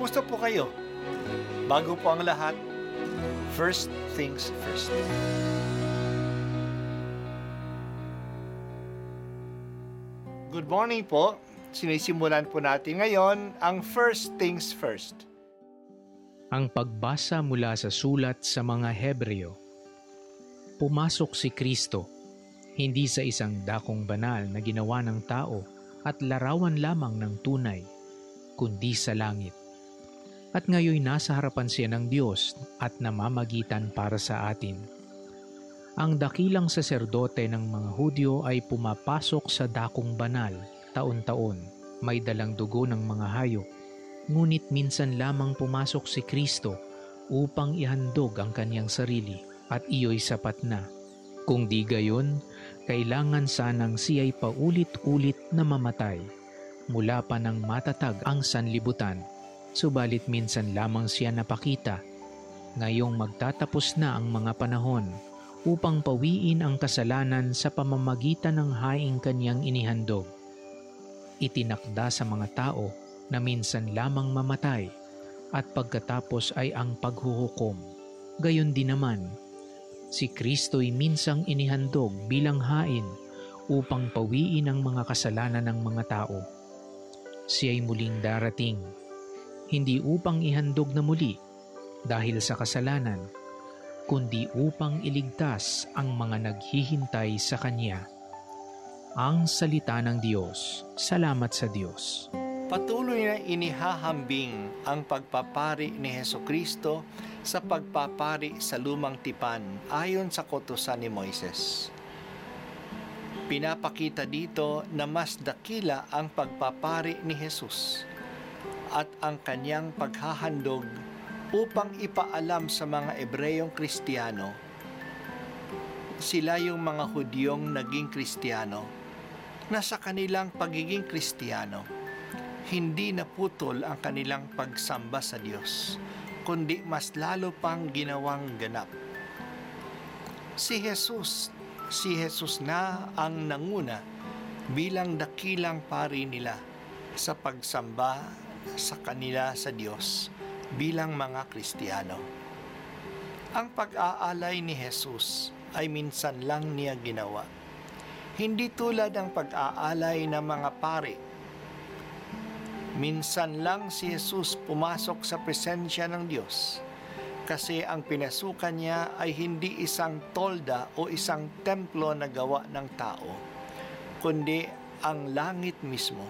po kayo. Bago po ang lahat, first things first. Good morning po. Sinisimulan po natin ngayon ang first things first. Ang pagbasa mula sa sulat sa mga Hebreo. Pumasok si Kristo, hindi sa isang dakong banal na ginawa ng tao at larawan lamang ng tunay, kundi sa langit. At ngayon nasa harapan siya ng Diyos at namamagitan para sa atin. Ang dakilang saserdote ng mga Hudyo ay pumapasok sa dakong banal taon-taon. May dalang dugo ng mga hayop. Ngunit minsan lamang pumasok si Kristo upang ihandog ang kanyang sarili at iyo'y sapat na. Kung di gayon, kailangan sanang siya'y paulit-ulit na mamatay mula pa nang matatag ang sanlibutan. Subalit minsan lamang siya napakita. Ngayong magtatapos na ang mga panahon upang pawiin ang kasalanan sa pamamagitan ng haing kanyang inihandog. Itinakda sa mga tao na minsan lamang mamatay at pagkatapos ay ang paghuhukom. Gayon din naman, si Kristo'y minsang inihandog bilang hain upang pawiin ang mga kasalanan ng mga tao. Siya'y muling darating, hindi upang ihandog na muli dahil sa kasalanan, kundi upang iligtas ang mga naghihintay sa Kanya. Ang Salita ng Diyos. Salamat sa Diyos. Patuloy na inihahambing ang pagpapari ni Heso Kristo sa pagpapari sa lumang tipan ayon sa kotosan ni Moises. Pinapakita dito na mas dakila ang pagpapari ni Jesus at ang kanyang paghahandog upang ipaalam sa mga Ebreyong Kristiyano sila yung mga Hudyong naging Kristiyano na sa kanilang pagiging Kristiyano hindi naputol ang kanilang pagsamba sa Diyos kundi mas lalo pang ginawang ganap. Si Jesus, si Jesus na ang nanguna bilang dakilang pari nila sa pagsamba sa kanila sa Diyos bilang mga Kristiyano. Ang pag-aalay ni Jesus ay minsan lang niya ginawa. Hindi tulad ng pag-aalay ng mga pari. Minsan lang si Jesus pumasok sa presensya ng Diyos kasi ang pinasukan niya ay hindi isang tolda o isang templo na gawa ng tao, kundi ang langit mismo.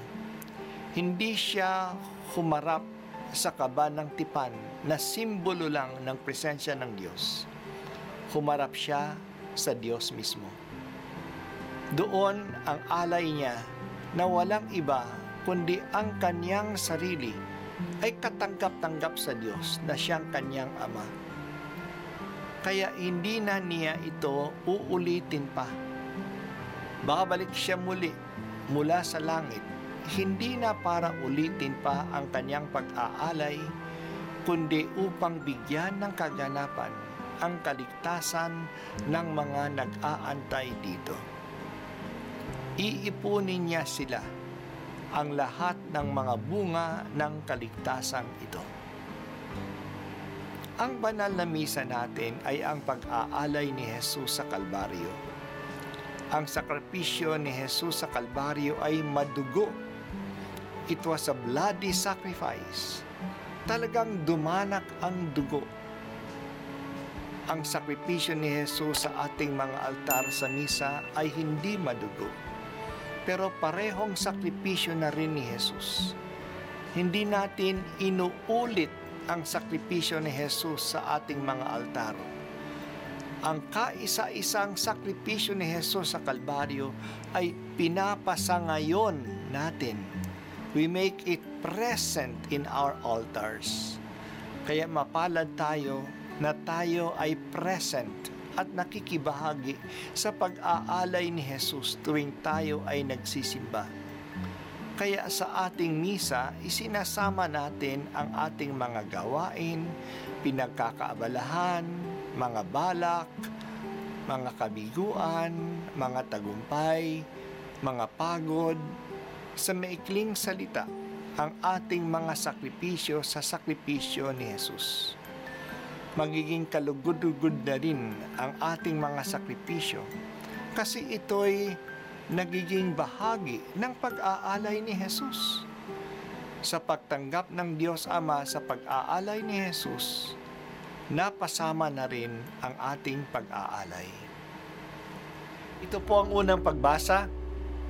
Hindi siya humarap sa kaba ng tipan na simbolo lang ng presensya ng Diyos. Humarap siya sa Diyos mismo. Doon ang alay niya na walang iba kundi ang kanyang sarili ay katanggap-tanggap sa Diyos na siyang kanyang ama. Kaya hindi na niya ito uulitin pa. Baka balik siya muli mula sa langit hindi na para ulitin pa ang kanyang pag-aalay, kundi upang bigyan ng kaganapan ang kaligtasan ng mga nag-aantay dito. Iipunin niya sila ang lahat ng mga bunga ng kaligtasan ito. Ang banal na misa natin ay ang pag-aalay ni Jesus sa Kalbaryo. Ang sakripisyo ni Jesus sa Kalbaryo ay madugo. It was a bloody sacrifice. Talagang dumanak ang dugo. Ang sakripisyo ni Jesus sa ating mga altar sa misa ay hindi madugo pero parehong sakripisyo na rin ni Jesus. Hindi natin inuulit ang sakripisyo ni Jesus sa ating mga altar. Ang kaisa-isang sakripisyo ni Jesus sa Kalbaryo ay pinapasa ngayon natin. We make it present in our altars. Kaya mapalad tayo na tayo ay present at nakikibahagi sa pag-aalay ni Jesus tuwing tayo ay nagsisimba. Kaya sa ating misa, isinasama natin ang ating mga gawain, pinagkakaabalahan, mga balak, mga kabiguan, mga tagumpay, mga pagod, sa maikling salita ang ating mga sakripisyo sa sakripisyo ni Jesus. Magiging kalugod-ugod na rin ang ating mga sakripisyo kasi ito'y nagiging bahagi ng pag-aalay ni Jesus. Sa pagtanggap ng Diyos Ama sa pag-aalay ni Jesus, napasama na rin ang ating pag-aalay. Ito po ang unang pagbasa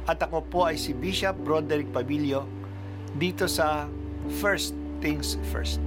at ako po ay si Bishop Broderick Pabilio dito sa First Things First.